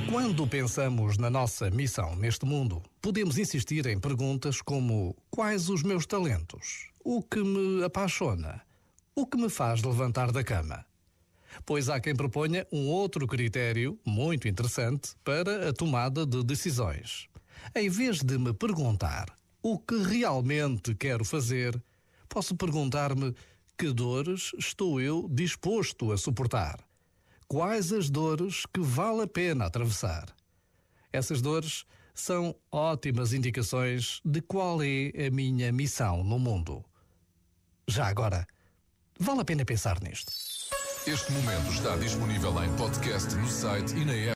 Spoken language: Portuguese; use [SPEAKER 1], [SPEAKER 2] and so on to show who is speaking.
[SPEAKER 1] Quando pensamos na nossa missão neste mundo, podemos insistir em perguntas como: quais os meus talentos? O que me apaixona? O que me faz levantar da cama? Pois há quem proponha um outro critério muito interessante para a tomada de decisões. Em vez de me perguntar o que realmente quero fazer, posso perguntar-me que dores estou eu disposto a suportar quais as dores que vale a pena atravessar. Essas dores são ótimas indicações de qual é a minha missão no mundo. Já agora, vale a pena pensar nisto.
[SPEAKER 2] Este momento está disponível em podcast no site e na app.